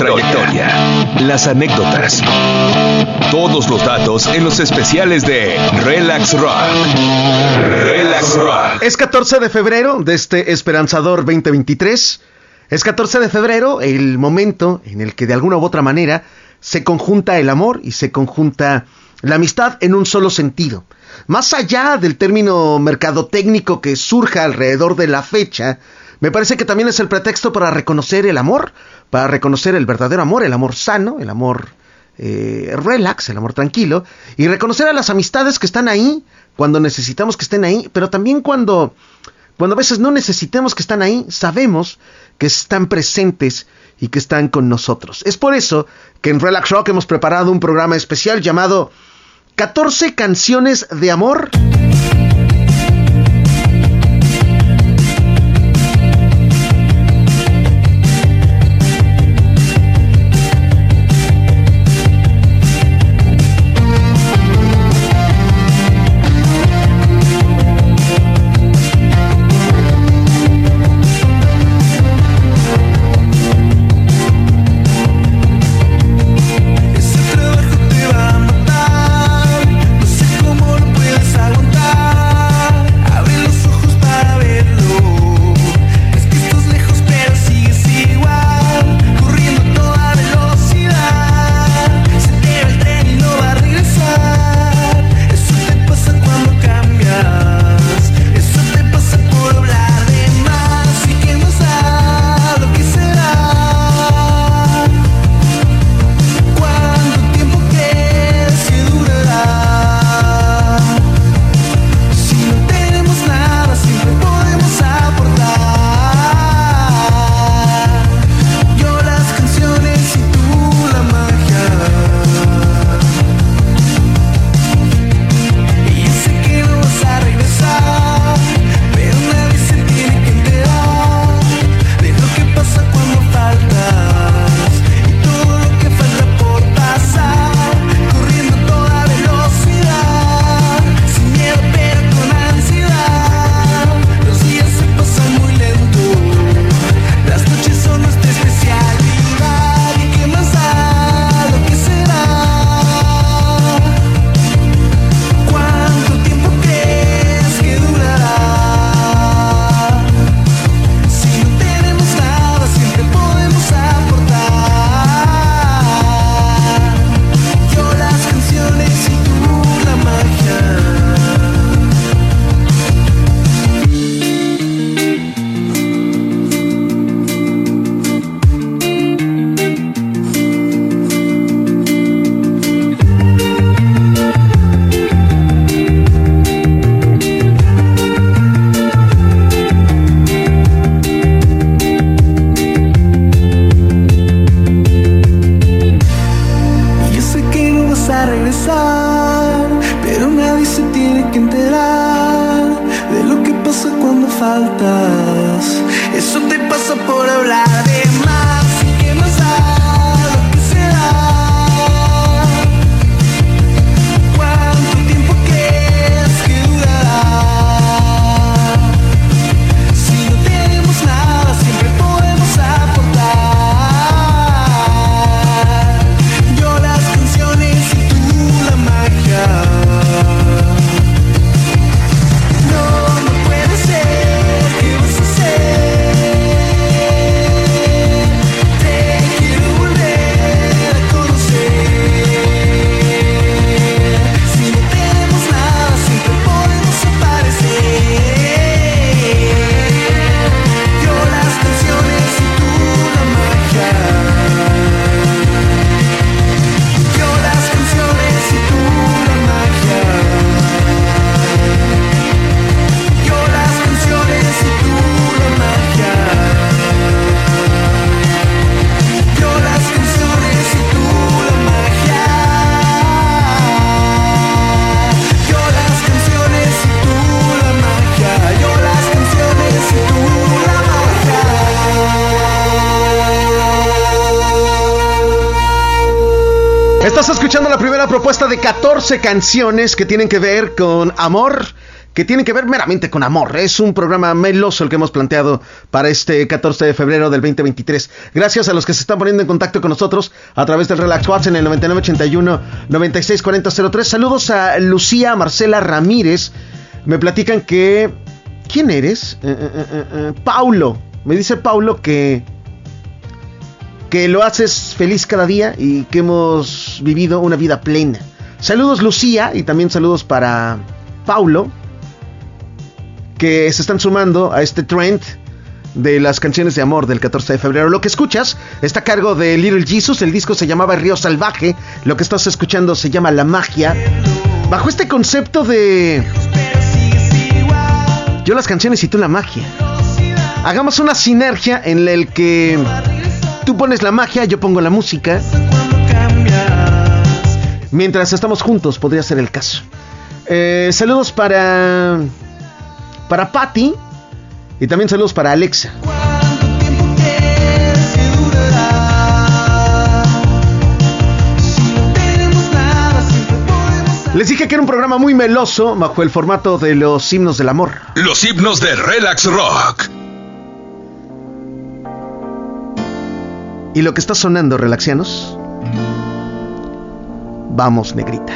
trayectoria, las anécdotas, todos los datos en los especiales de Relax Rock. Relax Rock. Es 14 de febrero de este esperanzador 2023. Es 14 de febrero el momento en el que de alguna u otra manera se conjunta el amor y se conjunta la amistad en un solo sentido. Más allá del término mercadotécnico que surja alrededor de la fecha, me parece que también es el pretexto para reconocer el amor, para reconocer el verdadero amor, el amor sano, el amor eh, relax, el amor tranquilo, y reconocer a las amistades que están ahí cuando necesitamos que estén ahí, pero también cuando, cuando a veces no necesitemos que estén ahí, sabemos que están presentes y que están con nosotros. Es por eso que en Relax Rock hemos preparado un programa especial llamado 14 canciones de amor. De 14 canciones que tienen que ver con amor, que tienen que ver meramente con amor. Es un programa meloso el que hemos planteado para este 14 de febrero del 2023. Gracias a los que se están poniendo en contacto con nosotros a través del Relax WhatsApp en el 9981 964003. Saludos a Lucía Marcela Ramírez. Me platican que... ¿Quién eres? Eh, eh, eh, Paulo. Me dice Paulo que que lo haces feliz cada día y que hemos vivido una vida plena. Saludos Lucía y también saludos para Paulo, que se están sumando a este trend de las canciones de amor del 14 de febrero. Lo que escuchas está a cargo de Little Jesus, el disco se llamaba Río Salvaje, lo que estás escuchando se llama La Magia. Bajo este concepto de... Yo las canciones y tú la magia. Hagamos una sinergia en el que tú pones la magia, yo pongo la música. Mientras estamos juntos, podría ser el caso. Eh, saludos para para Patty y también saludos para Alexa. Les dije que era un programa muy meloso bajo el formato de los himnos del amor. Los himnos de Relax Rock. Y lo que está sonando, relaxianos. Vamos, negrita.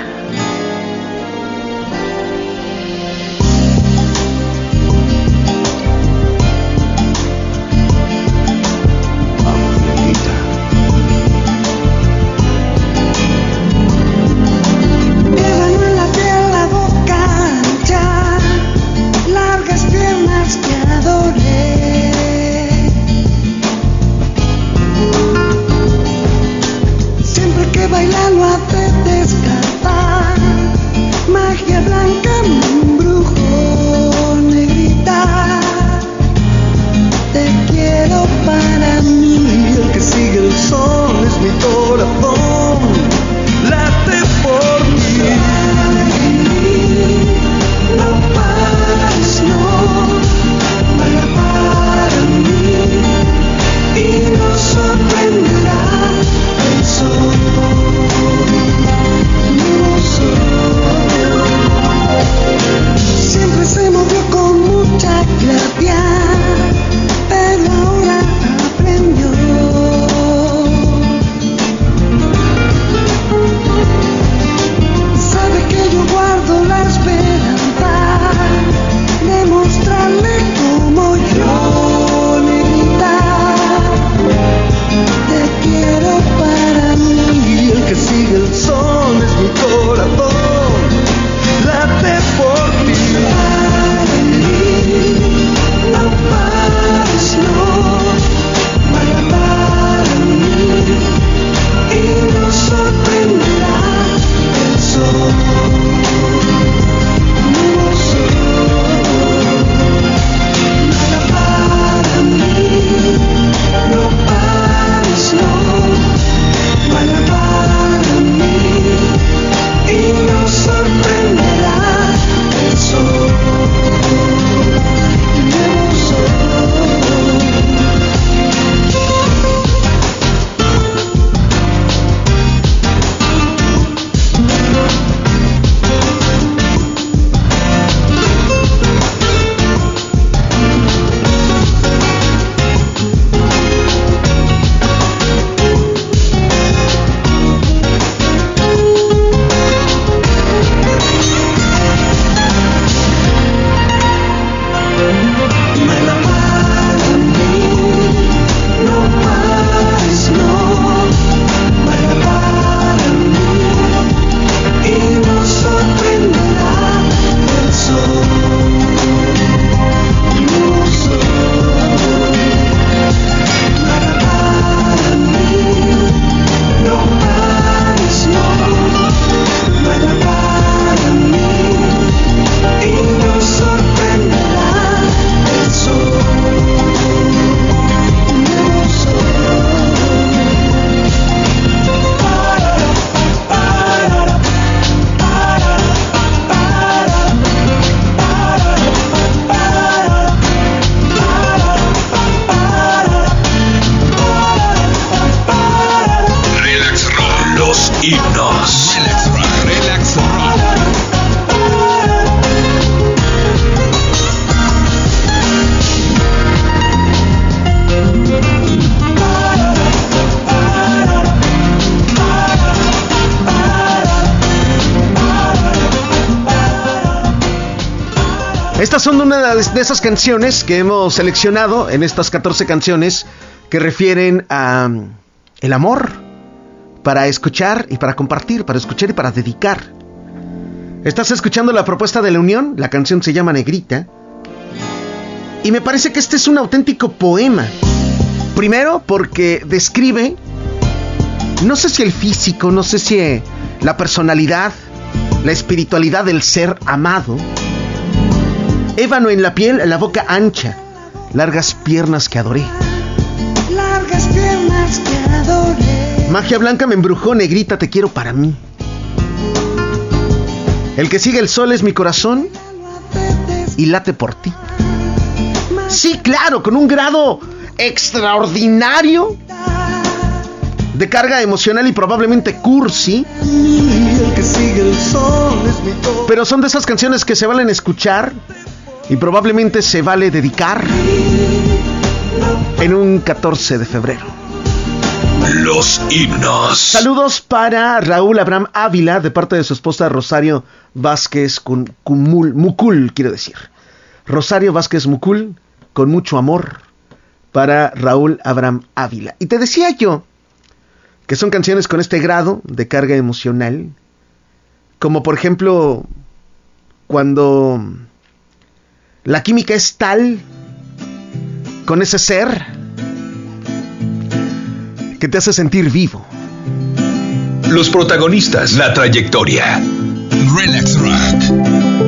De esas canciones que hemos seleccionado en estas 14 canciones que refieren a mm, el amor para escuchar y para compartir, para escuchar y para dedicar. Estás escuchando la propuesta de la Unión, la canción se llama Negrita. Y me parece que este es un auténtico poema. Primero porque describe, no sé si el físico, no sé si la personalidad, la espiritualidad del ser amado. Ébano en la piel, la boca ancha, largas piernas que adoré. Largas piernas que adoré. Magia blanca me embrujó, negrita, te quiero para mí. El que sigue el sol es mi corazón y late por ti. Sí, claro, con un grado extraordinario de carga emocional y probablemente cursi. Pero son de esas canciones que se valen escuchar y probablemente se vale dedicar en un 14 de febrero. Los himnos. Saludos para Raúl Abraham Ávila de parte de su esposa Rosario Vázquez con Mucul, quiero decir. Rosario Vázquez Mucul, con mucho amor para Raúl Abraham Ávila. Y te decía yo que son canciones con este grado de carga emocional, como por ejemplo cuando la química es tal con ese ser que te hace sentir vivo. Los protagonistas, la trayectoria. Relax Rock.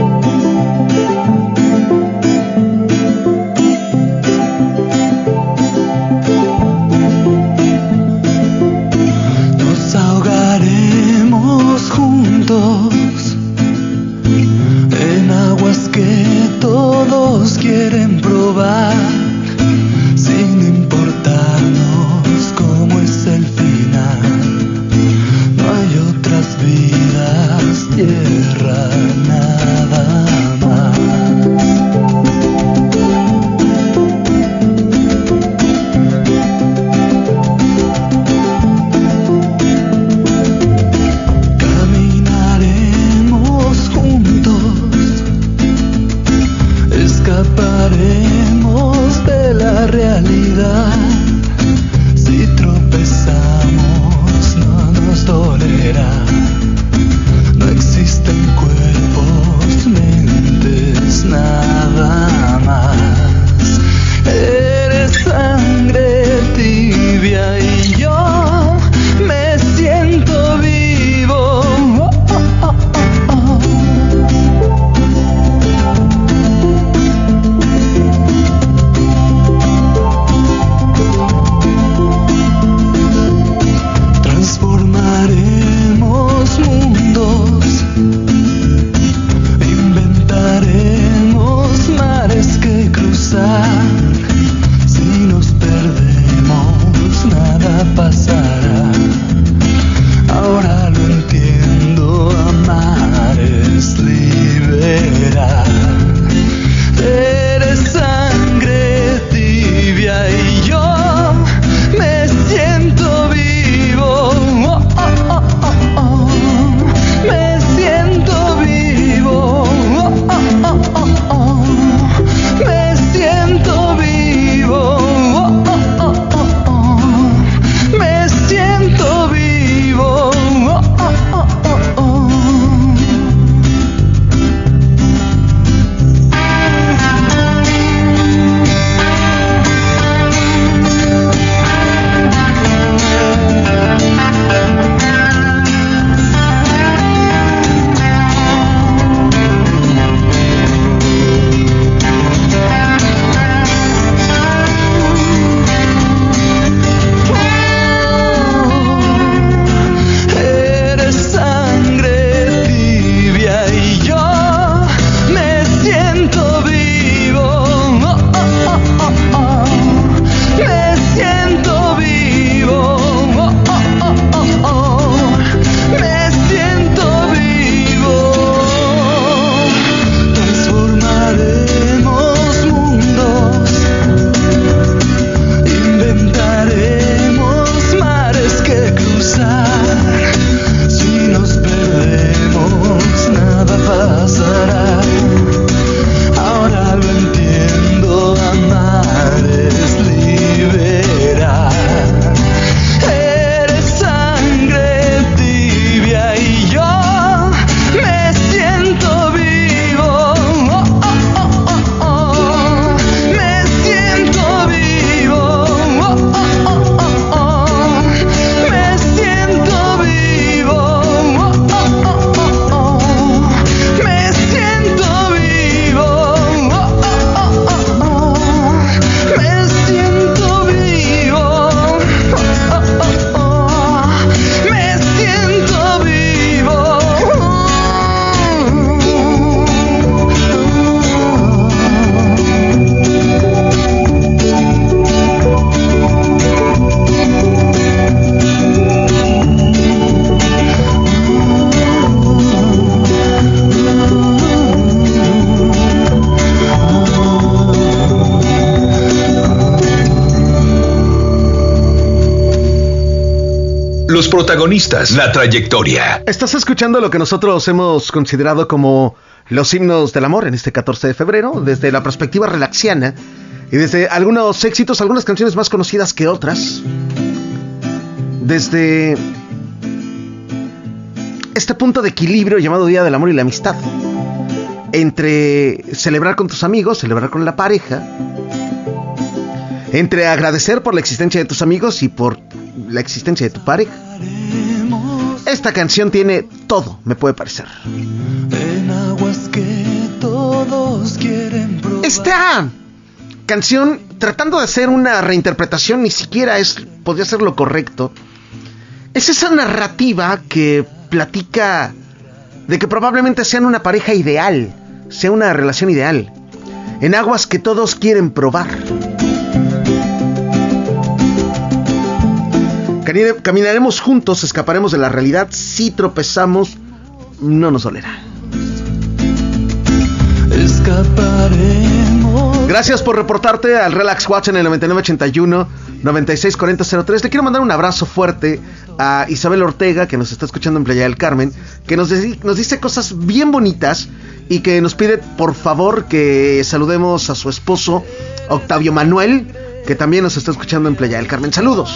Protagonistas, la trayectoria. Estás escuchando lo que nosotros hemos considerado como los himnos del amor en este 14 de febrero, desde la perspectiva relaxiana y desde algunos éxitos, algunas canciones más conocidas que otras. Desde este punto de equilibrio llamado Día del Amor y la Amistad. Entre celebrar con tus amigos, celebrar con la pareja. Entre agradecer por la existencia de tus amigos y por la existencia de tu pareja. Esta canción tiene todo, me puede parecer. En aguas que todos quieren probar. Esta canción, tratando de hacer una reinterpretación, ni siquiera es, podría ser lo correcto. Es esa narrativa que platica de que probablemente sean una pareja ideal, sea una relación ideal. En aguas que todos quieren probar. Camine- Caminaremos juntos, escaparemos de la realidad. Si tropezamos, no nos dolerá. Escaparemos. Gracias por reportarte al Relax Watch en el 9981 964003. Le quiero mandar un abrazo fuerte a Isabel Ortega, que nos está escuchando en Playa del Carmen, que nos dice cosas bien bonitas y que nos pide por favor que saludemos a su esposo Octavio Manuel, que también nos está escuchando en Playa del Carmen. Saludos.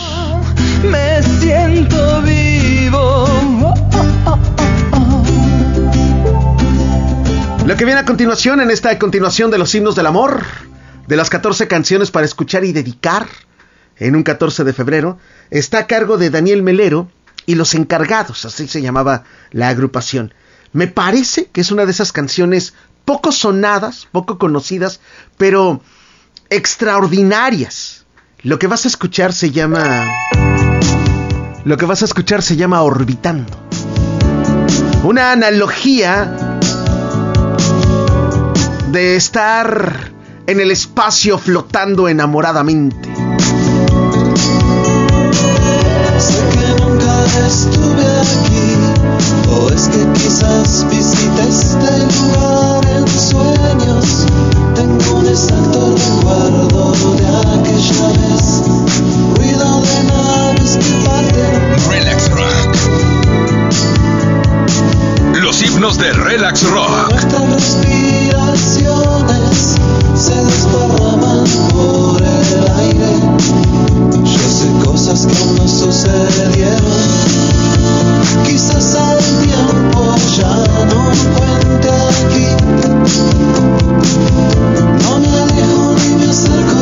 Me siento vivo. Lo que viene a continuación, en esta continuación de los himnos del amor, de las 14 canciones para escuchar y dedicar en un 14 de febrero, está a cargo de Daniel Melero y Los Encargados, así se llamaba la agrupación. Me parece que es una de esas canciones poco sonadas, poco conocidas, pero extraordinarias. Lo que vas a escuchar se llama... Lo que vas a escuchar se llama Orbitando. Una analogía de estar en el espacio flotando enamoradamente. Sé que nunca estuve aquí. O es que quizás visité este lugar en sueños. Quizás al tiempo ya no encuentre aquí. No me alejo ni me acerco.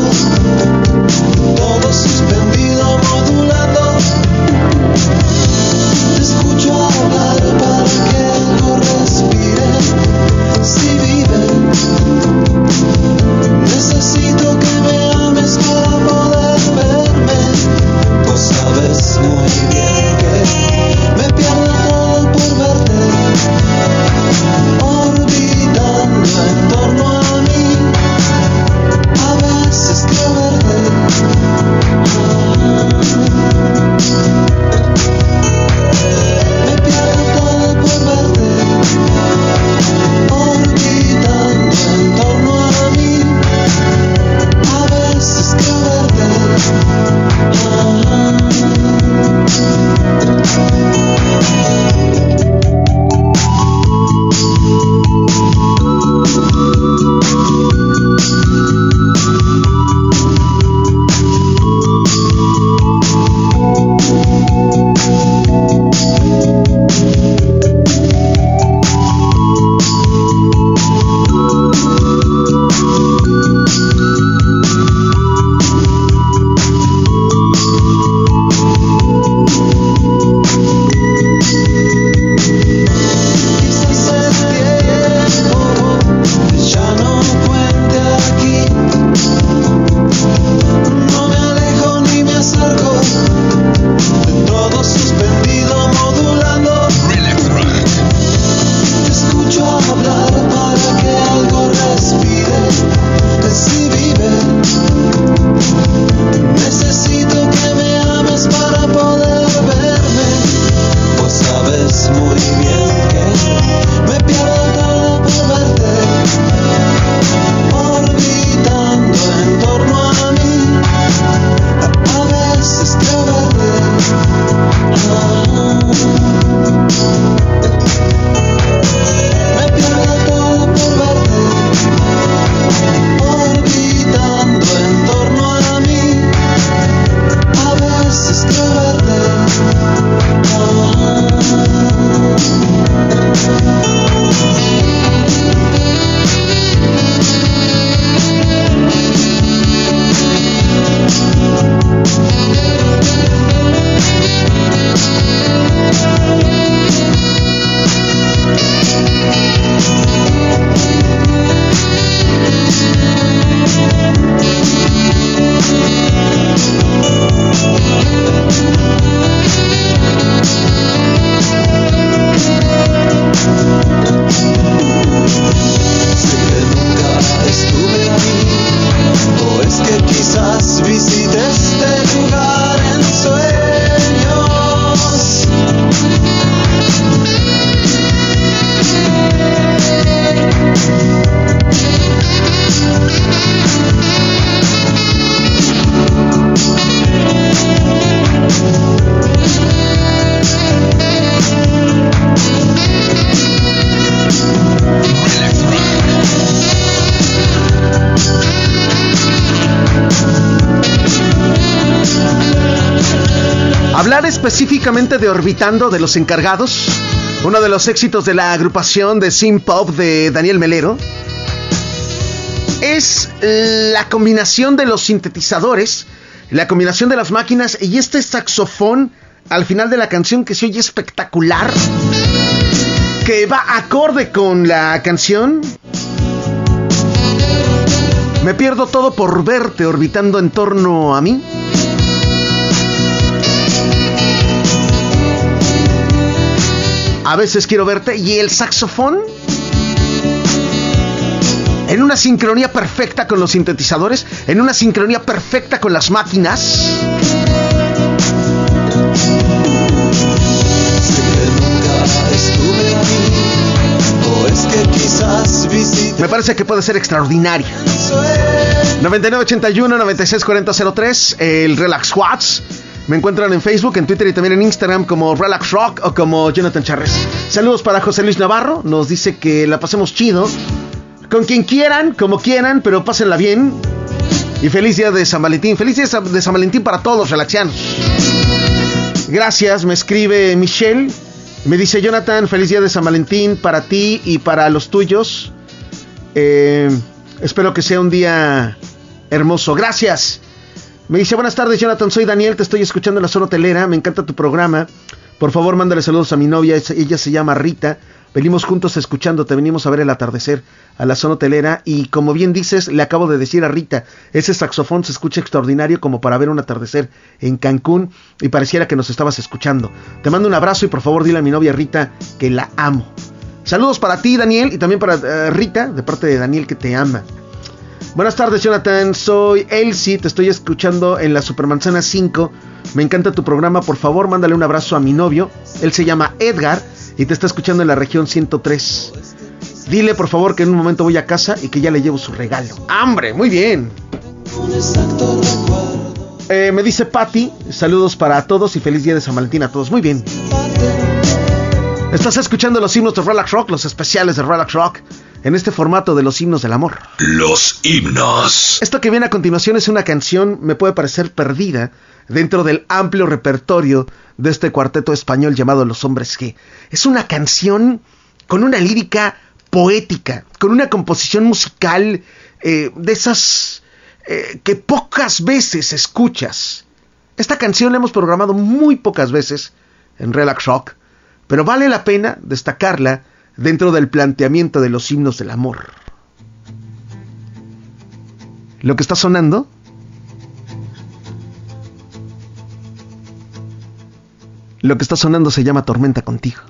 De Orbitando, de los encargados, uno de los éxitos de la agrupación de Sim Pop de Daniel Melero, es la combinación de los sintetizadores, la combinación de las máquinas y este saxofón al final de la canción que se oye espectacular, que va acorde con la canción. Me pierdo todo por verte orbitando en torno a mí. A veces quiero verte y el saxofón en una sincronía perfecta con los sintetizadores, en una sincronía perfecta con las máquinas. Me parece que puede ser extraordinario. 9981 964003, el Relax Watts. Me encuentran en Facebook, en Twitter y también en Instagram como Relax Rock o como Jonathan Charres. Saludos para José Luis Navarro. Nos dice que la pasemos chido. Con quien quieran, como quieran, pero pásenla bien. Y feliz día de San Valentín. Feliz día de San Valentín para todos, relaxianos. Gracias, me escribe Michelle. Me dice Jonathan, feliz día de San Valentín para ti y para los tuyos. Eh, espero que sea un día hermoso. Gracias. Me dice, buenas tardes Jonathan, soy Daniel, te estoy escuchando en la zona hotelera, me encanta tu programa. Por favor, mándale saludos a mi novia, ella se llama Rita. Venimos juntos escuchándote, venimos a ver el atardecer a la zona hotelera y como bien dices, le acabo de decir a Rita, ese saxofón se escucha extraordinario como para ver un atardecer en Cancún y pareciera que nos estabas escuchando. Te mando un abrazo y por favor dile a mi novia Rita que la amo. Saludos para ti Daniel y también para eh, Rita, de parte de Daniel que te ama. Buenas tardes Jonathan, soy Elsie, te estoy escuchando en la Supermanzana 5. Me encanta tu programa, por favor mándale un abrazo a mi novio. Él se llama Edgar y te está escuchando en la región 103. Dile por favor que en un momento voy a casa y que ya le llevo su regalo. ¡Hambre! Muy bien. Eh, me dice Patty, saludos para todos y feliz día de San Valentín a todos. Muy bien. Estás escuchando los himnos de Relax Rock, los especiales de Relax Rock, en este formato de los himnos del amor. Los himnos. Esto que viene a continuación es una canción, me puede parecer perdida, dentro del amplio repertorio de este cuarteto español llamado Los Hombres G. Es una canción con una lírica poética, con una composición musical eh, de esas eh, que pocas veces escuchas. Esta canción la hemos programado muy pocas veces en Relax Rock, pero vale la pena destacarla dentro del planteamiento de los himnos del amor. Lo que está sonando Lo que está sonando se llama Tormenta contigo.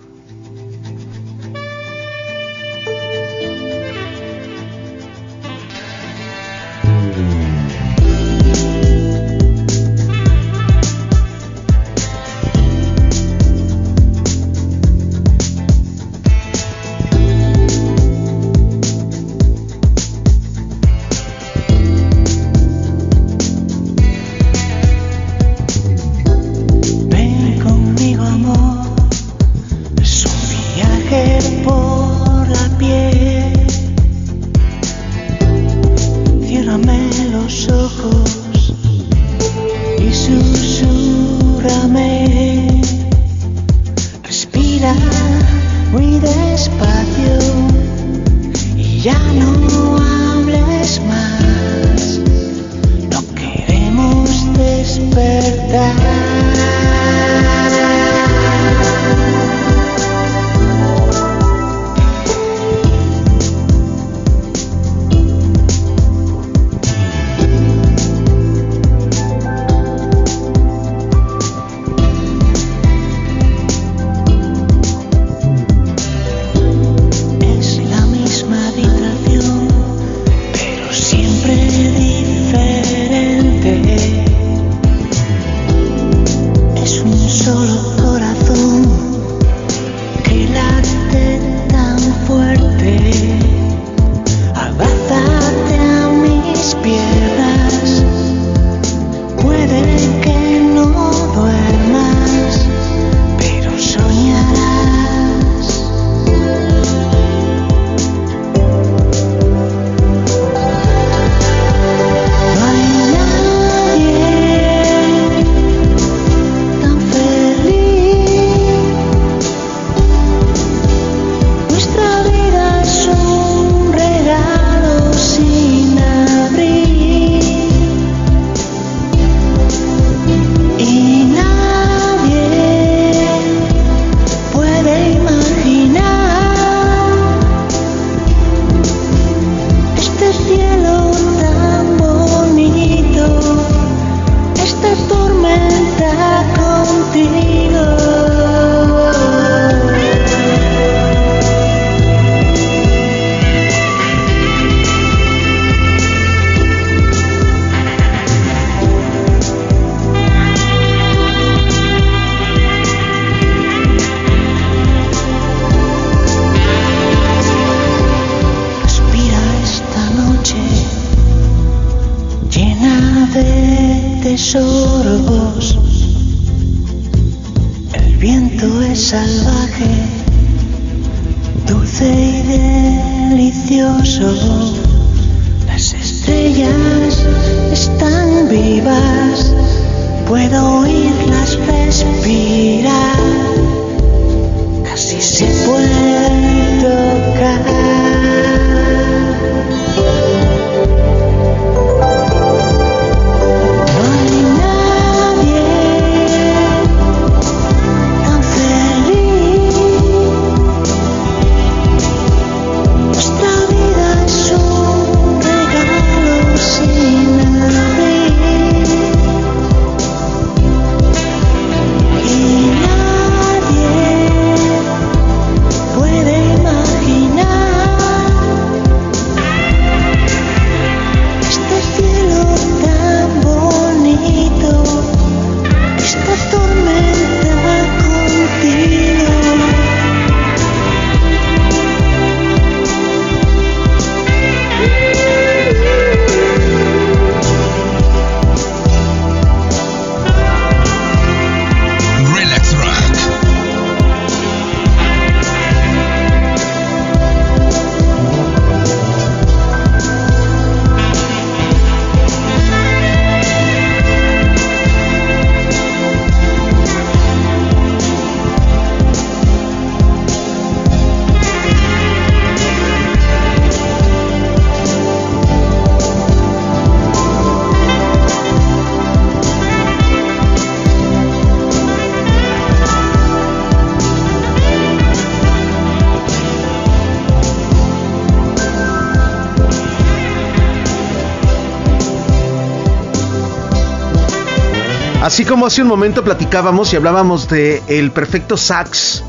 Así como hace un momento platicábamos y hablábamos de el perfecto sax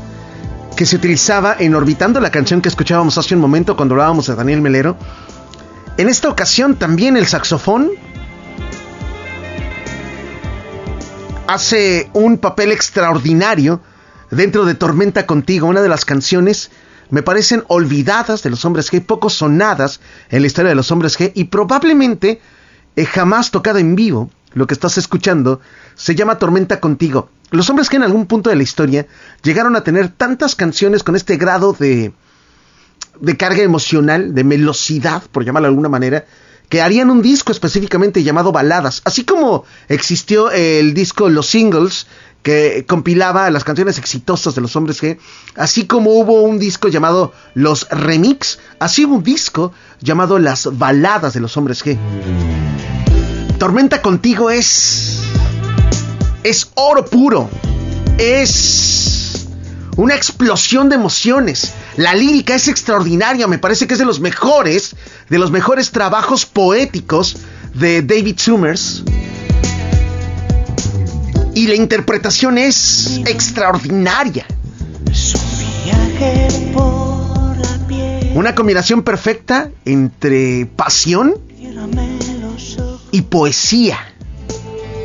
que se utilizaba en Orbitando, la canción que escuchábamos hace un momento cuando hablábamos de Daniel Melero. En esta ocasión también el saxofón hace un papel extraordinario dentro de Tormenta Contigo, una de las canciones me parecen olvidadas de los hombres G, poco sonadas en la historia de los hombres G y probablemente eh, jamás tocada en vivo. Lo que estás escuchando se llama Tormenta Contigo. Los hombres que en algún punto de la historia llegaron a tener tantas canciones con este grado de, de carga emocional, de melosidad, por llamarlo de alguna manera, que harían un disco específicamente llamado Baladas. Así como existió el disco Los Singles, que compilaba las canciones exitosas de los hombres G, así como hubo un disco llamado Los Remix, así hubo un disco llamado Las Baladas de los hombres G. Tormenta contigo es. Es oro puro. Es. Una explosión de emociones. La lírica es extraordinaria. Me parece que es de los mejores. De los mejores trabajos poéticos de David Summers. Y la interpretación es extraordinaria. Una combinación perfecta entre pasión y poesía.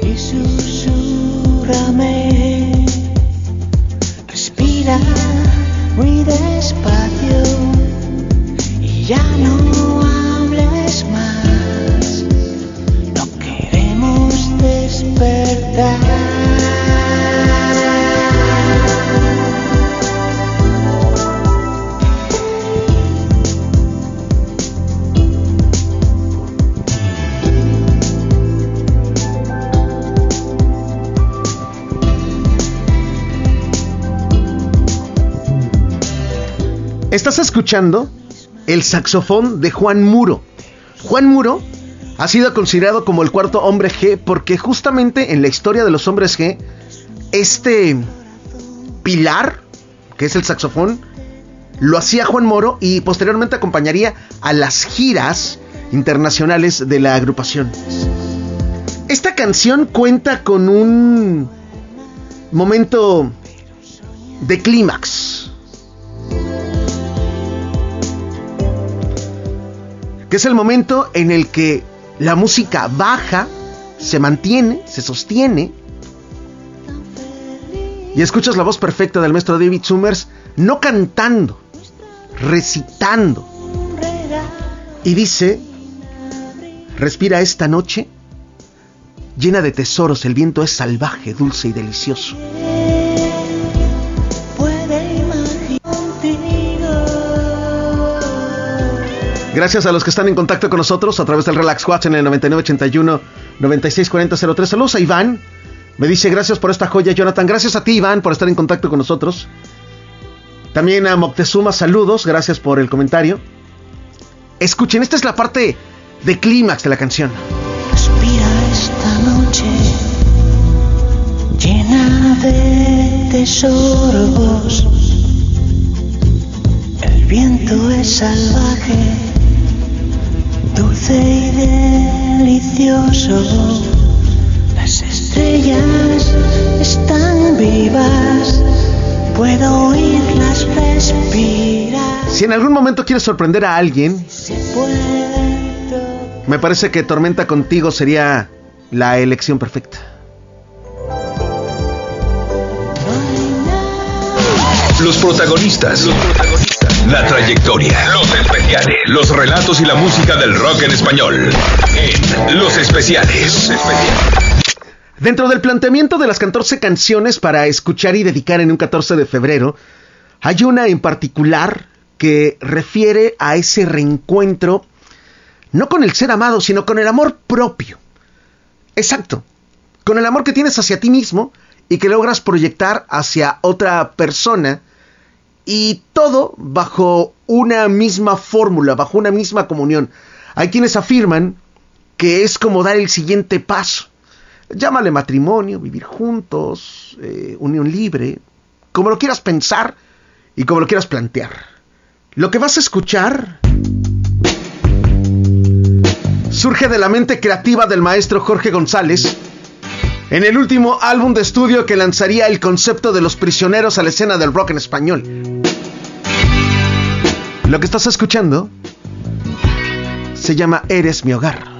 y susurrame. Respira muy despacio y ya no hables más. No queremos despertar. Estás escuchando el saxofón de Juan Muro. Juan Muro ha sido considerado como el cuarto hombre G porque justamente en la historia de los hombres G, este pilar, que es el saxofón, lo hacía Juan Moro y posteriormente acompañaría a las giras internacionales de la agrupación. Esta canción cuenta con un momento de clímax. Que es el momento en el que la música baja, se mantiene, se sostiene, y escuchas la voz perfecta del maestro David Summers, no cantando, recitando, y dice, respira esta noche, llena de tesoros, el viento es salvaje, dulce y delicioso. Gracias a los que están en contacto con nosotros a través del Relax Watch en el 9981 964003. Saludos a Iván. Me dice gracias por esta joya, Jonathan. Gracias a ti, Iván, por estar en contacto con nosotros. También a Moctezuma, saludos. Gracias por el comentario. Escuchen, esta es la parte de clímax de la canción. Respira esta noche llena de tesoros. El viento es salvaje, dulce y delicioso. Las estrellas están vivas, puedo oírlas respirar. Si en algún momento quieres sorprender a alguien, me parece que Tormenta contigo sería la elección perfecta. Los protagonistas. Los protagonistas. La trayectoria. Los especiales. Los relatos y la música del rock en español. En Los Especiales. Los Especiales. Dentro del planteamiento de las 14 canciones para escuchar y dedicar en un 14 de febrero, hay una en particular que refiere a ese reencuentro, no con el ser amado, sino con el amor propio. Exacto, con el amor que tienes hacia ti mismo y que logras proyectar hacia otra persona y todo bajo una misma fórmula, bajo una misma comunión. Hay quienes afirman que es como dar el siguiente paso. Llámale matrimonio, vivir juntos, eh, unión libre, como lo quieras pensar y como lo quieras plantear. Lo que vas a escuchar surge de la mente creativa del maestro Jorge González en el último álbum de estudio que lanzaría el concepto de los prisioneros a la escena del rock en español. Lo que estás escuchando se llama Eres mi hogar.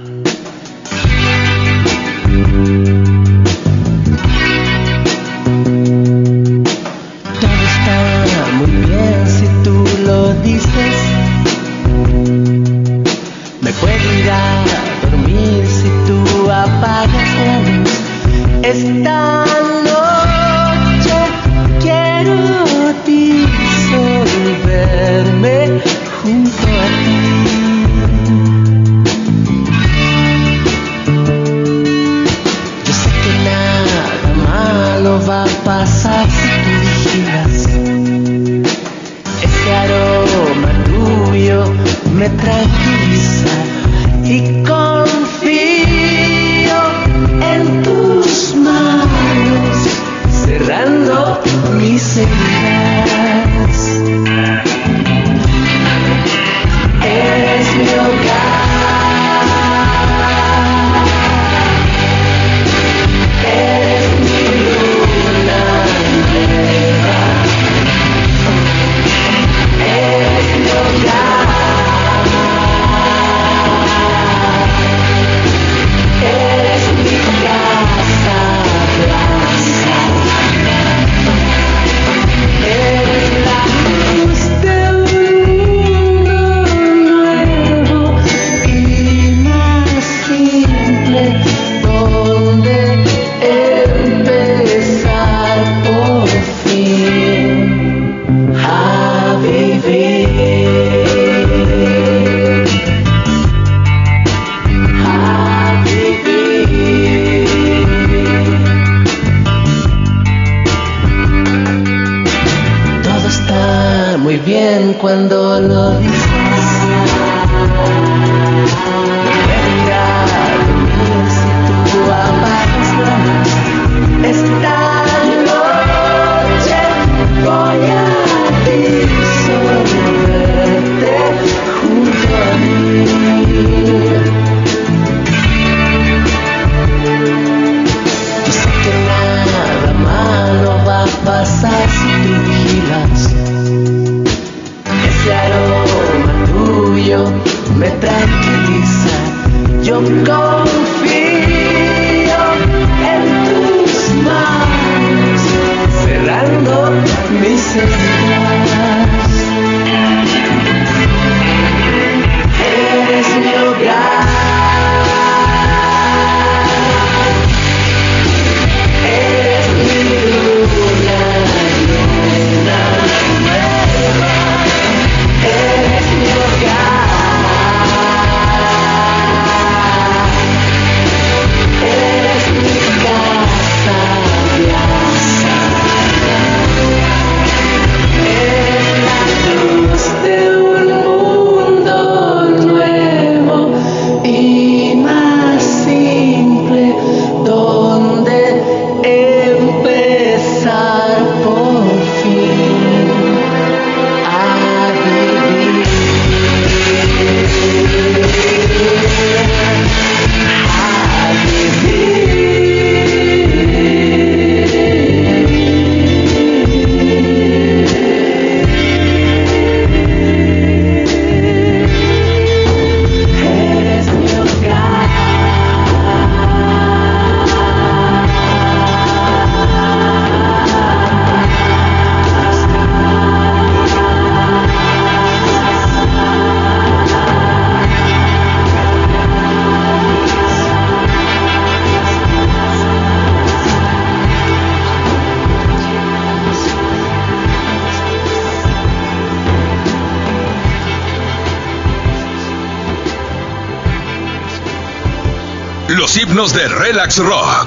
Relax Rock.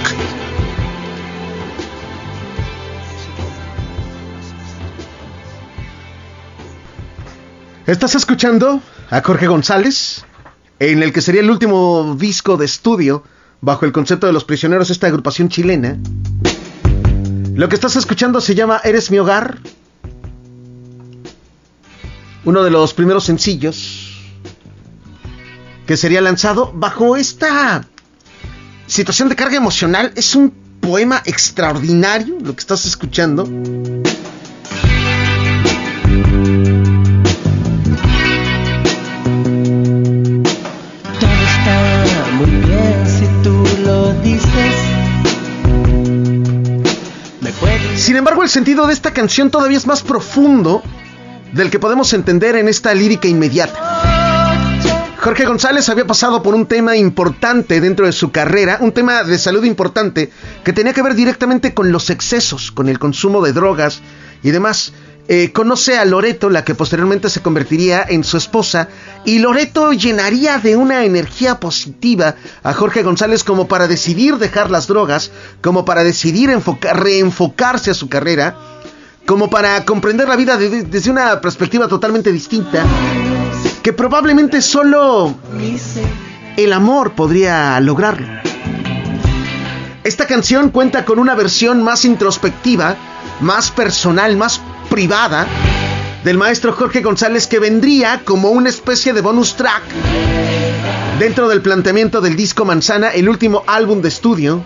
Estás escuchando a Jorge González, en el que sería el último disco de estudio bajo el concepto de los prisioneros, esta agrupación chilena. Lo que estás escuchando se llama Eres mi hogar, uno de los primeros sencillos que sería lanzado bajo esta situación de carga emocional. Es un poema extraordinario lo que estás escuchando. Sin embargo, el sentido de esta canción todavía es más profundo del que podemos entender en esta lírica inmediata. Jorge González había pasado por un tema importante dentro de su carrera, un tema de salud importante que tenía que ver directamente con los excesos, con el consumo de drogas y demás. Eh, conoce a Loreto, la que posteriormente se convertiría en su esposa, y Loreto llenaría de una energía positiva a Jorge González como para decidir dejar las drogas, como para decidir reenfocarse a su carrera, como para comprender la vida desde una perspectiva totalmente distinta, que probablemente solo el amor podría lograrlo. Esta canción cuenta con una versión más introspectiva, más personal, más privada del maestro Jorge González que vendría como una especie de bonus track dentro del planteamiento del disco Manzana, el último álbum de estudio.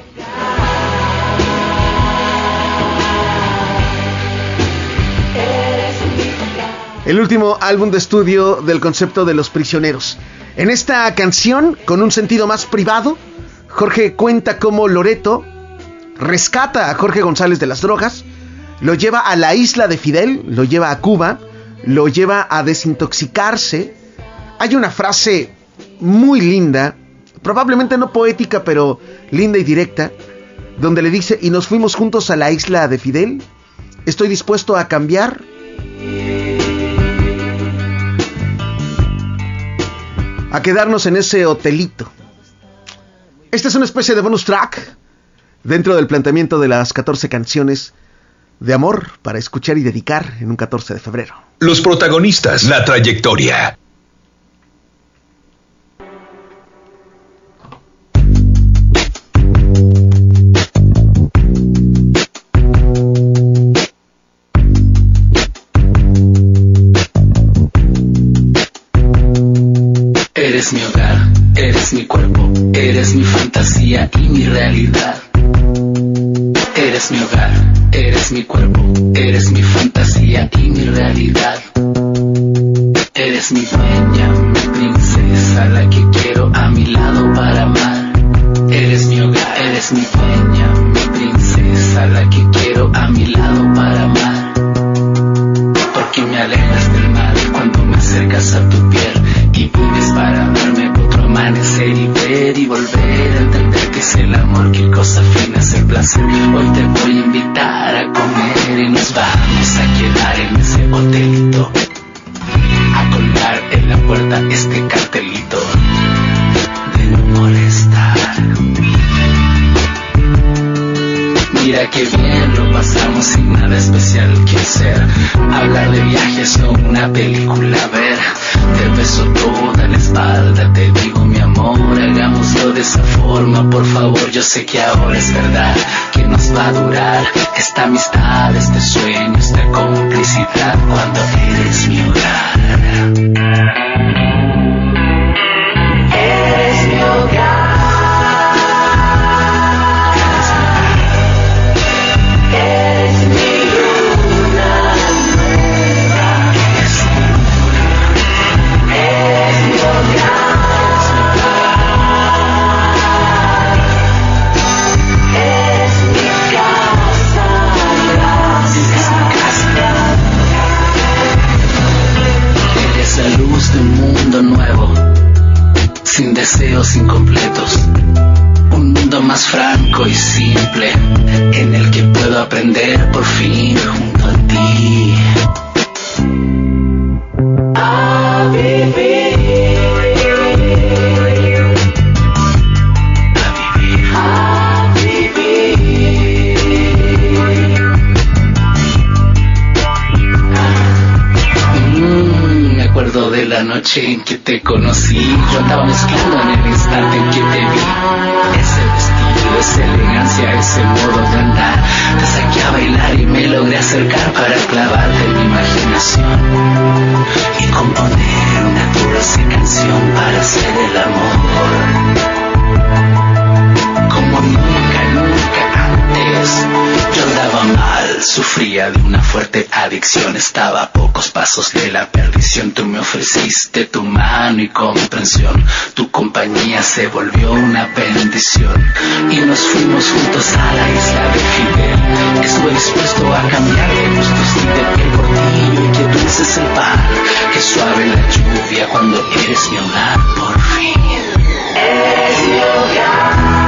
El último álbum de estudio del concepto de los prisioneros. En esta canción, con un sentido más privado, Jorge cuenta cómo Loreto rescata a Jorge González de las drogas, lo lleva a la isla de Fidel, lo lleva a Cuba, lo lleva a desintoxicarse. Hay una frase muy linda, probablemente no poética, pero linda y directa, donde le dice, y nos fuimos juntos a la isla de Fidel, estoy dispuesto a cambiar. A quedarnos en ese hotelito. Esta es una especie de bonus track dentro del planteamiento de las 14 canciones de amor para escuchar y dedicar en un 14 de febrero. Los protagonistas, la trayectoria. Eres mi cuerpo, eres mi fantasía y mi realidad. Eres mi hogar, eres mi cuerpo, eres mi fantasía y mi realidad. Eres mi dueña, mi princesa, la que quiero a mi lado para amar. Eres mi hogar, eres mi dueña, mi princesa, la que quiero a mi lado para amar. Porque me alejas del mal cuando me acercas a tu piel y vives para verme amanecer y ver y volver a entender que es el amor, qué cosa fina es el placer. Hoy te voy a invitar a comer y nos vamos a quedar en ese hotelito. A colgar en la puerta este cartelito de no molestar. Mira qué bien pasamos sin nada especial que hacer. Hablar de viajes o una película ver. Te beso toda la espalda, te digo mi amor, hagámoslo de esa forma, por favor. Yo sé que ahora es verdad que nos va a durar esta amistad, este sueño, esta complicidad cuando eres mi hogar. Te conocí. Yo andaba mezclando en el instante en que te vi. Ese vestido, esa elegancia, ese modo de andar. Te saqué a bailar y me logré acercar para clavarte en mi imaginación. Y componer una dulce canción para hacer el amor. Como nunca, nunca antes. Yo andaba mal, sufría de una fuerte adicción, estaba a pocos pasos de la perdición. Tú me ofreciste tu mano y comprensión, tu compañía se volvió una bendición. Y nos fuimos juntos a la isla de Fidel. Estuve dispuesto a cambiar de de piel por ti, y que dulce es el pan, que suave la lluvia cuando eres mi hogar por fin. Eres mi hogar.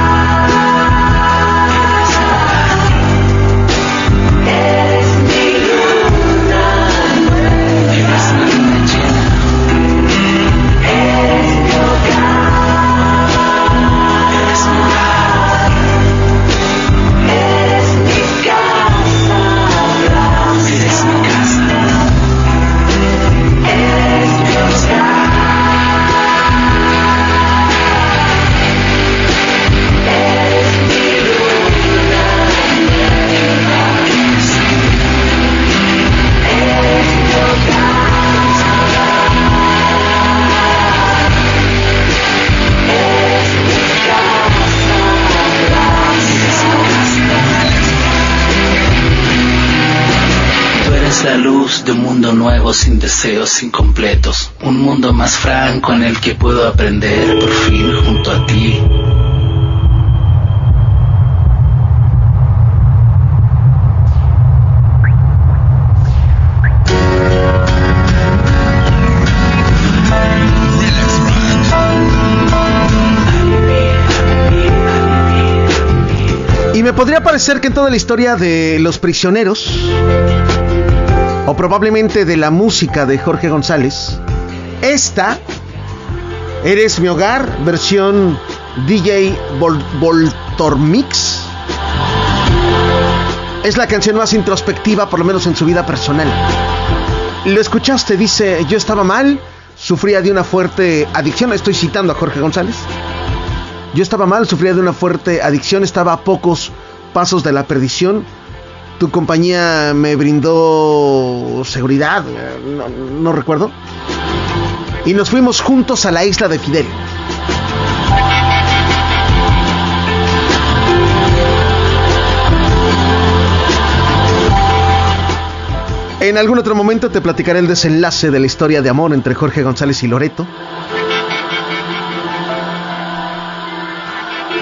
Sin deseos incompletos, un mundo más franco en el que puedo aprender por fin junto a ti. Y me podría parecer que en toda la historia de Los Prisioneros, o probablemente de la música de Jorge González, esta, Eres mi hogar, versión DJ Vol Voltormix, es la canción más introspectiva, por lo menos en su vida personal. Lo escuchaste, dice, yo estaba mal, sufría de una fuerte adicción, estoy citando a Jorge González. Yo estaba mal, sufría de una fuerte adicción, estaba a pocos pasos de la perdición. Tu compañía me brindó seguridad, no, recuerdo. Y nos fuimos juntos a la isla de Fidel. En algún otro momento te platicaré el desenlace de la historia de amor entre Jorge González y Loreto.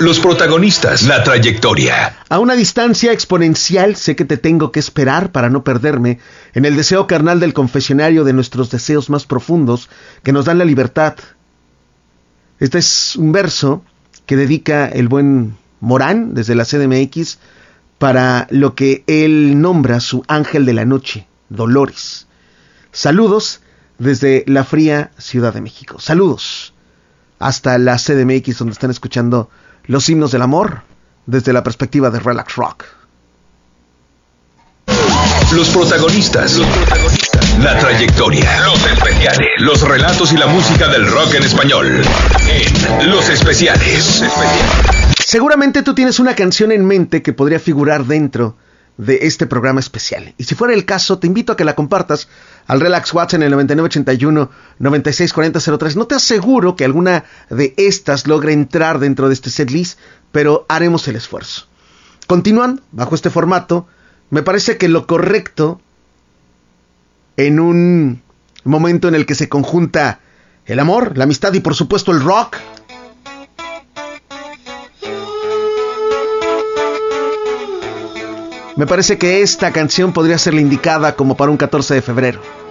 Los protagonistas, la trayectoria. A una distancia exponencial sé que te tengo que esperar para no perderme en el deseo carnal del confesionario de nuestros deseos más profundos que nos dan la libertad. Este es un verso que dedica el buen Morán desde la CDMX para lo que él nombra su ángel de la noche, Dolores. Saludos desde la fría Ciudad de México. Saludos hasta la CDMX donde están escuchando los himnos del amor desde la perspectiva de Relax Rock. Los protagonistas, los protagonistas, la trayectoria, los especiales, los relatos y la música del rock en español. En Los Especiales. Seguramente tú tienes una canción en mente que podría figurar dentro de este programa especial. Y si fuera el caso, te invito a que la compartas al Relax WhatsApp en el 9981 964003. No te aseguro que alguna de estas logre entrar dentro de este setlist, pero haremos el esfuerzo. Continúan bajo este formato. Me parece que lo correcto en un momento en el que se conjunta el amor, la amistad y por supuesto el rock. Me parece que esta canción podría ser la indicada como para un 14 de febrero.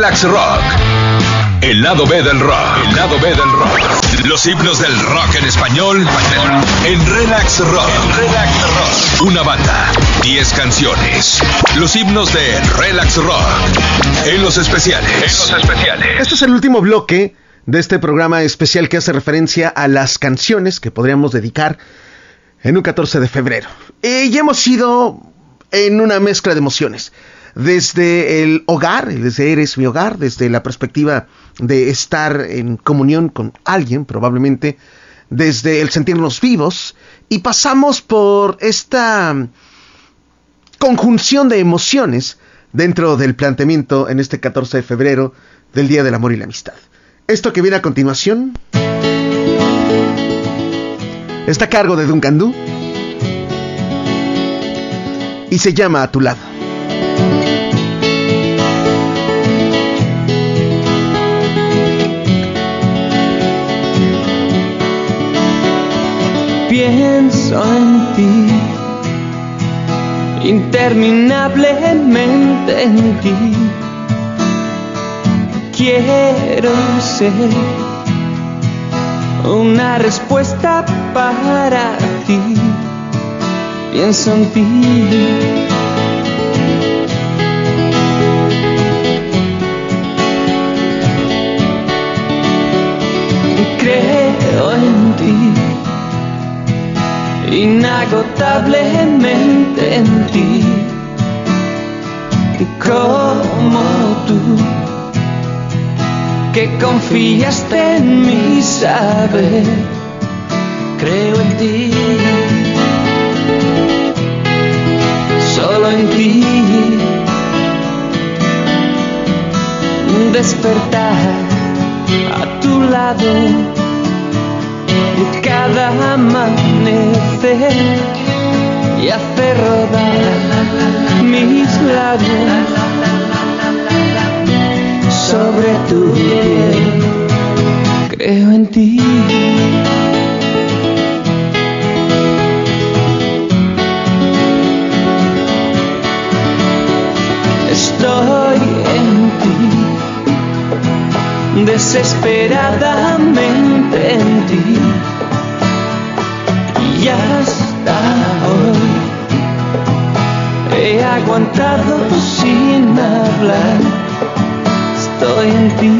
Relax Rock. El lado B del rock. El lado B del rock. Los himnos del rock en español en Relax Rock. Relax Rock. Una banda, 10 canciones. Los himnos de Relax Rock. En los especiales. En los especiales. Este es el último bloque de este programa especial que hace referencia a las canciones que podríamos dedicar en un 14 de febrero. Y hemos ido en una mezcla de emociones. Desde el hogar, desde Eres mi hogar, desde la perspectiva de estar en comunión con alguien, probablemente, desde el sentirnos vivos, y pasamos por esta conjunción de emociones dentro del planteamiento en este 14 de febrero del Día del Amor y la Amistad. Esto que viene a continuación está a cargo de Duncan Du y se llama A tu lado. Pienso en ti, interminablemente en ti. Quiero ser una respuesta para ti. Pienso en ti. Inagotablemente en ti, como tú que confiaste en mi saber. Creo en ti, solo en ti. Despertar a tu lado cada amanecer y hacer rodar mis labios sobre tu piel. Creo en ti. Desesperadamente en ti. Y hasta hoy he aguantado sin hablar estoy en ti,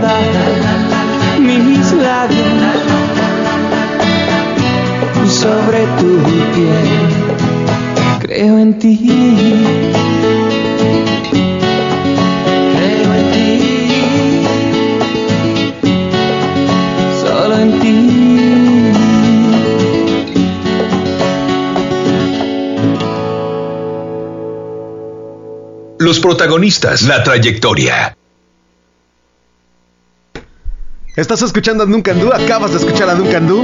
rodar mis labios sobre tu piel. Creo en ti. Creo en ti, solo en ti. Los protagonistas, la trayectoria. Estás escuchando a Duncan Du, acabas de escuchar a Duncan Du.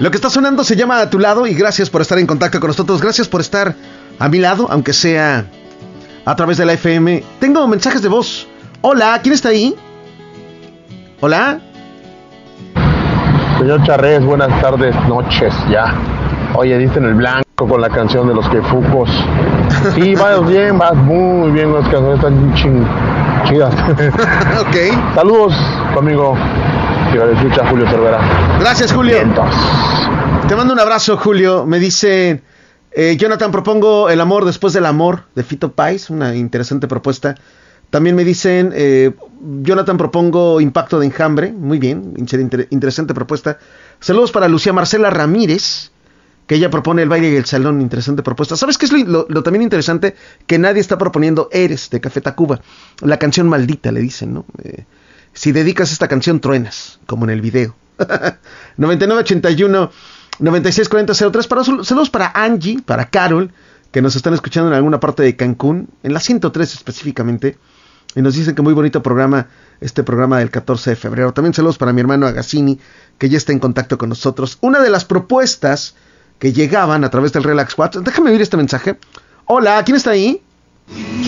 Lo que está sonando se llama A tu lado y gracias por estar en contacto con nosotros, gracias por estar a mi lado, aunque sea a través de la FM. Tengo mensajes de voz. Hola, ¿quién está ahí? Hola. Señor Charrés, buenas tardes, noches ya. Oye, diste en el blanco con la canción de los quefucos. Sí, vas bien, vas muy bien, las canciones están ching, chidas. ok. Saludos, le escucha Julio Cervera. Gracias, Julio. Vientos. Te mando un abrazo, Julio. Me dice eh, Jonathan, propongo El amor después del amor de Fito Pais, una interesante propuesta. También me dicen, eh, Jonathan, propongo Impacto de Enjambre. Muy bien, inter- interesante propuesta. Saludos para Lucía Marcela Ramírez, que ella propone el baile y el salón. Interesante propuesta. ¿Sabes qué es lo, también interesante? Que nadie está proponiendo Eres de Café Tacuba. La canción maldita, le dicen, ¿no? Eh, si dedicas esta canción, truenas, como en el video. 9981 964003 para saludos para Angie, para Carol, que nos están escuchando en alguna parte de Cancún, en la 103 específicamente, y nos dicen que muy bonito programa, este programa del 14 de febrero. También saludos para mi hermano Agassini, que ya está en contacto con nosotros. Una de las propuestas que llegaban a través del Relax WhatsApp, déjame oír este mensaje. Hola, ¿quién está ahí?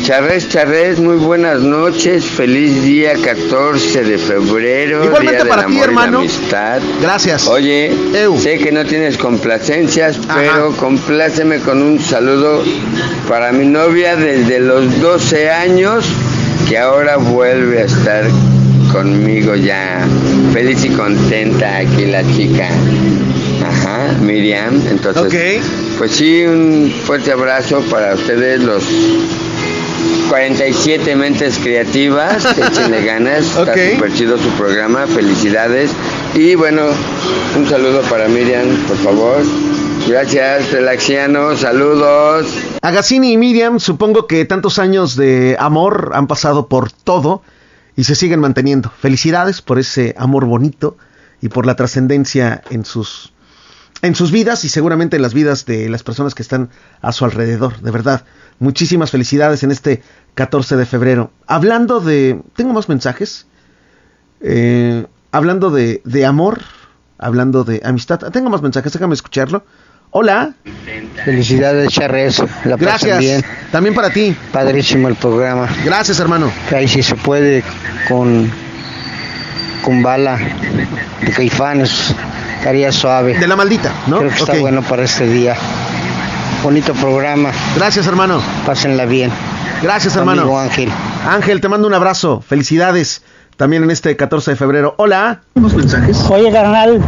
Charres, Charres, muy buenas noches, feliz día 14 de febrero. Igualmente día del para ti, amor y la hermano. amistad. Gracias. Oye, Eu. sé que no tienes complacencias, Ajá. pero compláceme con un saludo para mi novia desde los 12 años, que ahora vuelve a estar conmigo ya, feliz y contenta aquí la chica. Ajá, Miriam, entonces, Ok. pues sí, un fuerte abrazo para ustedes los 47 mentes creativas, échenle ganas, Ok. está súper chido su programa, felicidades. Y bueno, un saludo para Miriam, por favor. Gracias, Relaxiano, saludos. Agassini y Miriam, supongo que tantos años de amor han pasado por todo y se siguen manteniendo. Felicidades por ese amor bonito y por la trascendencia en sus en sus vidas y seguramente en las vidas de las personas que están a su alrededor. De verdad, muchísimas felicidades en este 14 de febrero. Hablando de... ¿Tengo más mensajes? Eh, hablando de, de amor, hablando de amistad. Tengo más mensajes, déjame escucharlo. Hola, Felicidades, Charres. La gracias. bien. También para ti. Padrísimo el programa. Gracias, hermano. Ahí si se puede con con bala de caifanes. Estaría suave. De la maldita, ¿no? Creo que está bueno para este día. Bonito programa. Gracias, hermano. Pásenla bien. Gracias, hermano. amigo Ángel. Ángel, te mando un abrazo. Felicidades también en este 14 de febrero. Hola. Oye, carnal,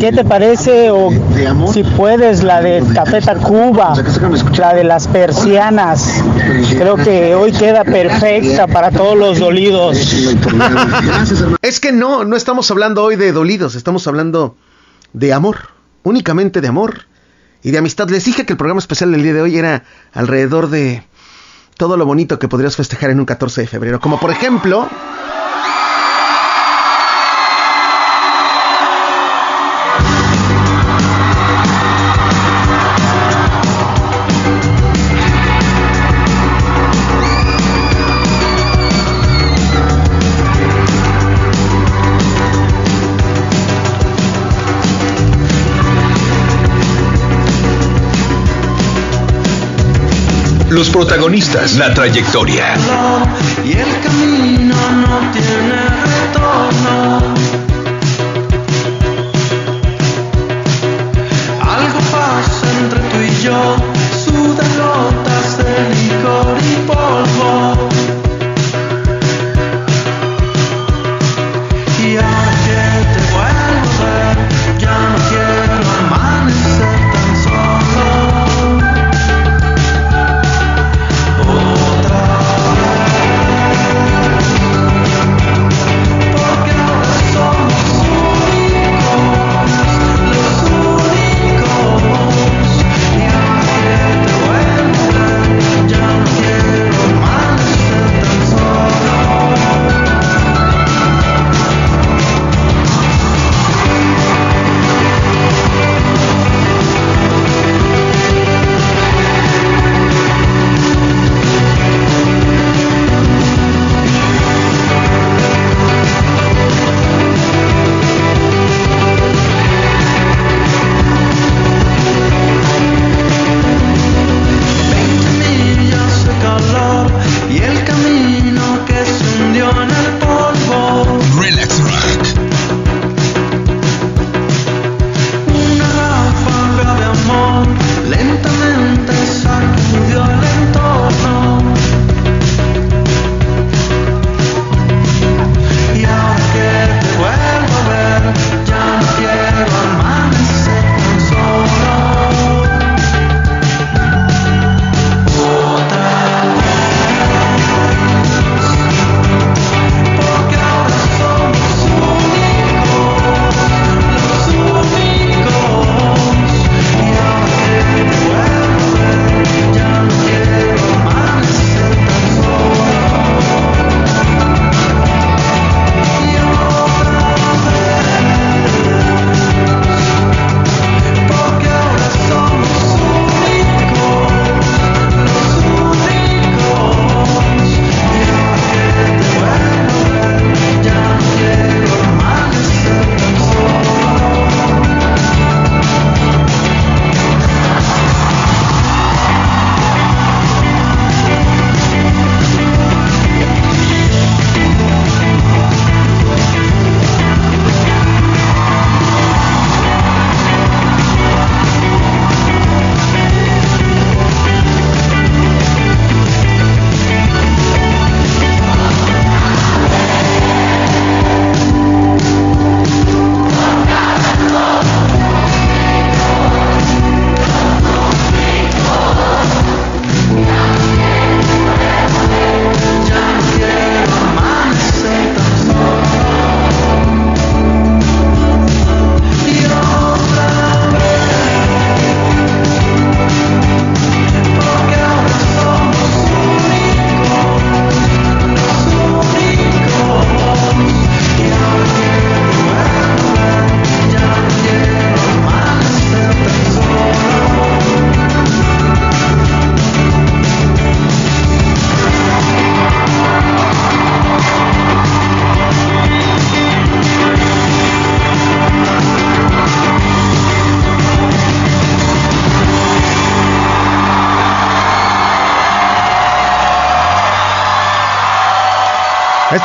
¿qué te parece o de amor. si puedes la de Café Tacuba, la de las persianas? Creo que hoy queda perfecta para todos los dolidos. Es que no, no estamos hablando hoy de dolidos, estamos hablando de amor, únicamente de amor y de amistad. Les dije que el programa especial del día de hoy era alrededor de todo lo bonito que podrías festejar en un 14 de febrero, como por ejemplo... Los protagonistas, la trayectoria. y el camino no tiene retorno.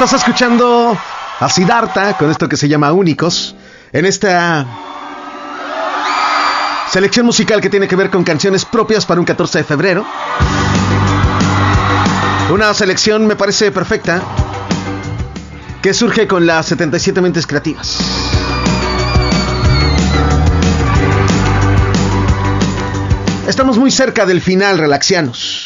Estás escuchando a Siddhartha con esto que se llama Únicos en esta selección musical que tiene que ver con canciones propias para un 14 de febrero. Una selección me parece perfecta que surge con las 77 mentes creativas. Estamos muy cerca del final, relaxianos.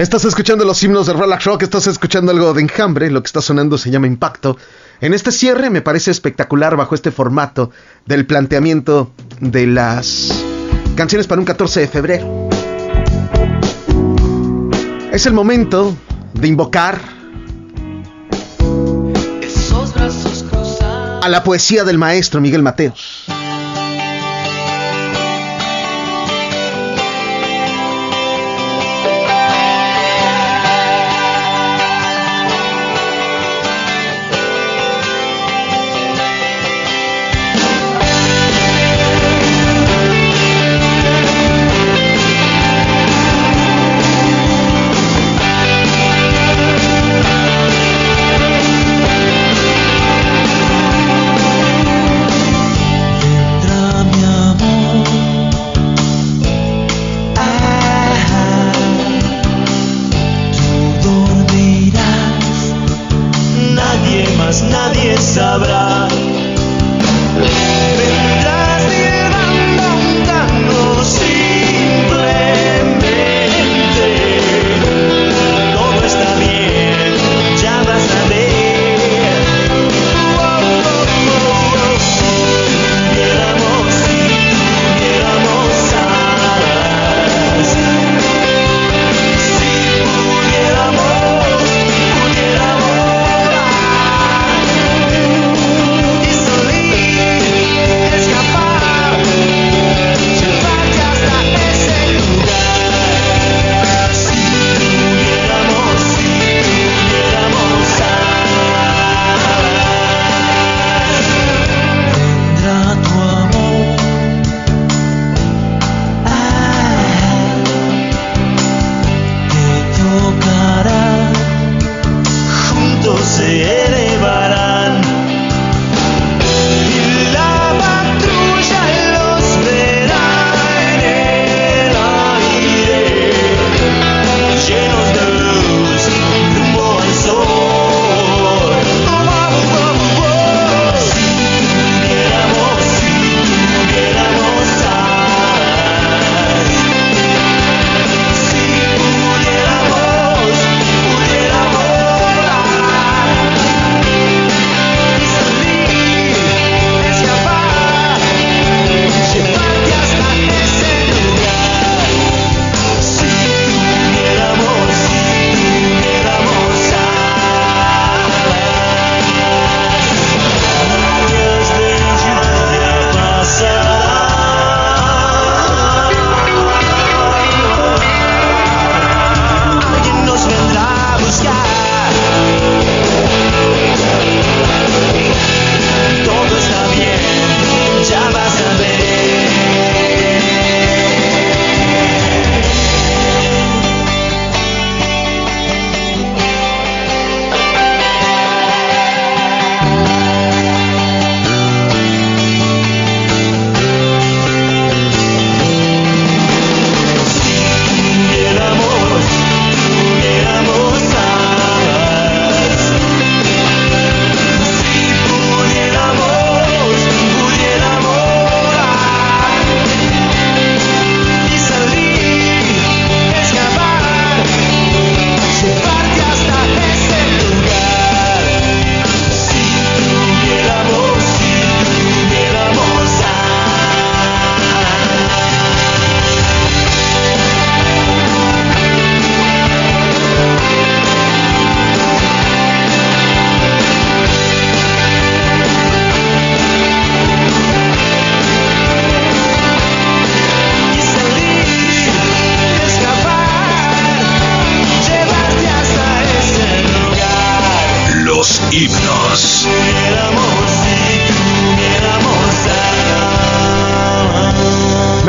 Estás escuchando los himnos de Relax Rock, estás escuchando algo de enjambre, lo que está sonando se llama Impacto. En este cierre me parece espectacular bajo este formato del planteamiento de las canciones para un 14 de febrero. Es el momento de invocar a la poesía del maestro Miguel. Mateos.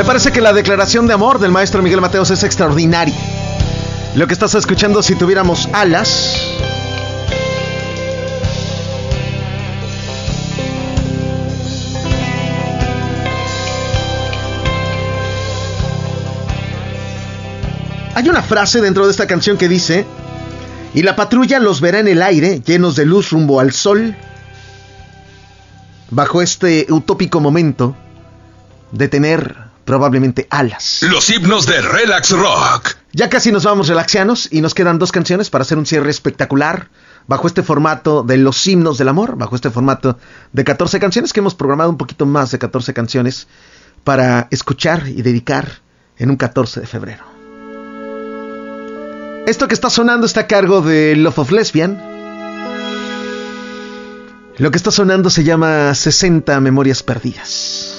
Me parece que la declaración de amor del maestro Miguel Mateos es extraordinaria. Lo que estás escuchando si tuviéramos alas. Hay una frase dentro de esta canción que dice, y la patrulla los verá en el aire, llenos de luz rumbo al sol, bajo este utópico momento de tener probablemente alas. Los himnos de Relax Rock. Ya casi nos vamos relaxianos y nos quedan dos canciones para hacer un cierre espectacular bajo este formato de los himnos del amor, bajo este formato de 14 canciones que hemos programado un poquito más de 14 canciones para escuchar y dedicar en un 14 de febrero. Esto que está sonando está a cargo de Love of Lesbian. Lo que está sonando se llama 60 Memorias Perdidas.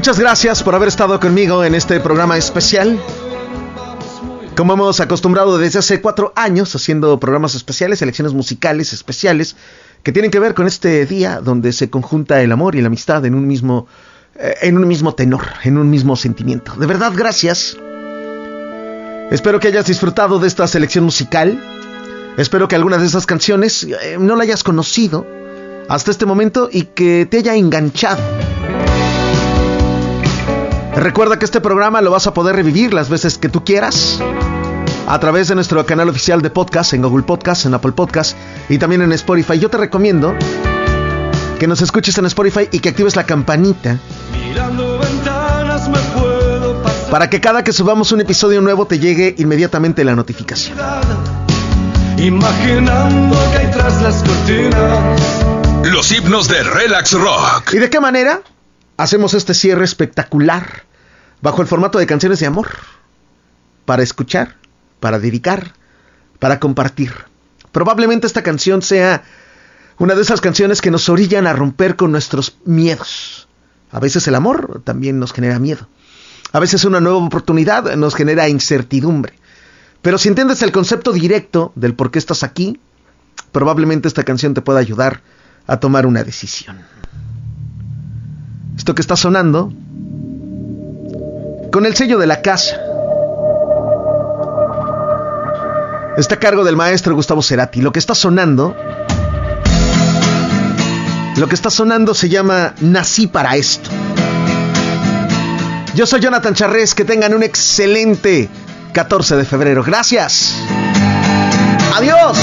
Muchas gracias por haber estado conmigo en este programa especial. Como hemos acostumbrado desde hace cuatro años haciendo programas especiales, selecciones musicales especiales que tienen que ver con este día donde se conjunta el amor y la amistad en un mismo, eh, en un mismo tenor, en un mismo sentimiento. De verdad, gracias. Espero que hayas disfrutado de esta selección musical. Espero que algunas de esas canciones eh, no la hayas conocido hasta este momento y que te haya enganchado. Recuerda que este programa lo vas a poder revivir las veces que tú quieras a través de nuestro canal oficial de podcast en Google Podcast, en Apple Podcast y también en Spotify. Yo te recomiendo que nos escuches en Spotify y que actives la campanita para que cada que subamos un episodio nuevo te llegue inmediatamente la notificación. Imaginando que hay tras las cortinas. Los himnos de Relax Rock. ¿Y de qué manera hacemos este cierre espectacular bajo el formato de canciones de amor? Para escuchar, para dedicar, para compartir. Probablemente esta canción sea una de esas canciones que nos orillan a romper con nuestros miedos. A veces el amor también nos genera miedo. A veces una nueva oportunidad nos genera incertidumbre. Pero si entiendes el concepto directo del por qué estás aquí, probablemente esta canción te pueda ayudar a tomar una decisión. Esto que está sonando, con el sello de la casa, está a cargo del maestro Gustavo Cerati. Lo que está sonando, lo que está sonando se llama Nací para esto. Yo soy Jonathan Charrés, que tengan un excelente 14 de febrero. Gracias. Adiós.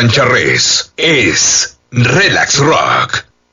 Jonathan Charrés es.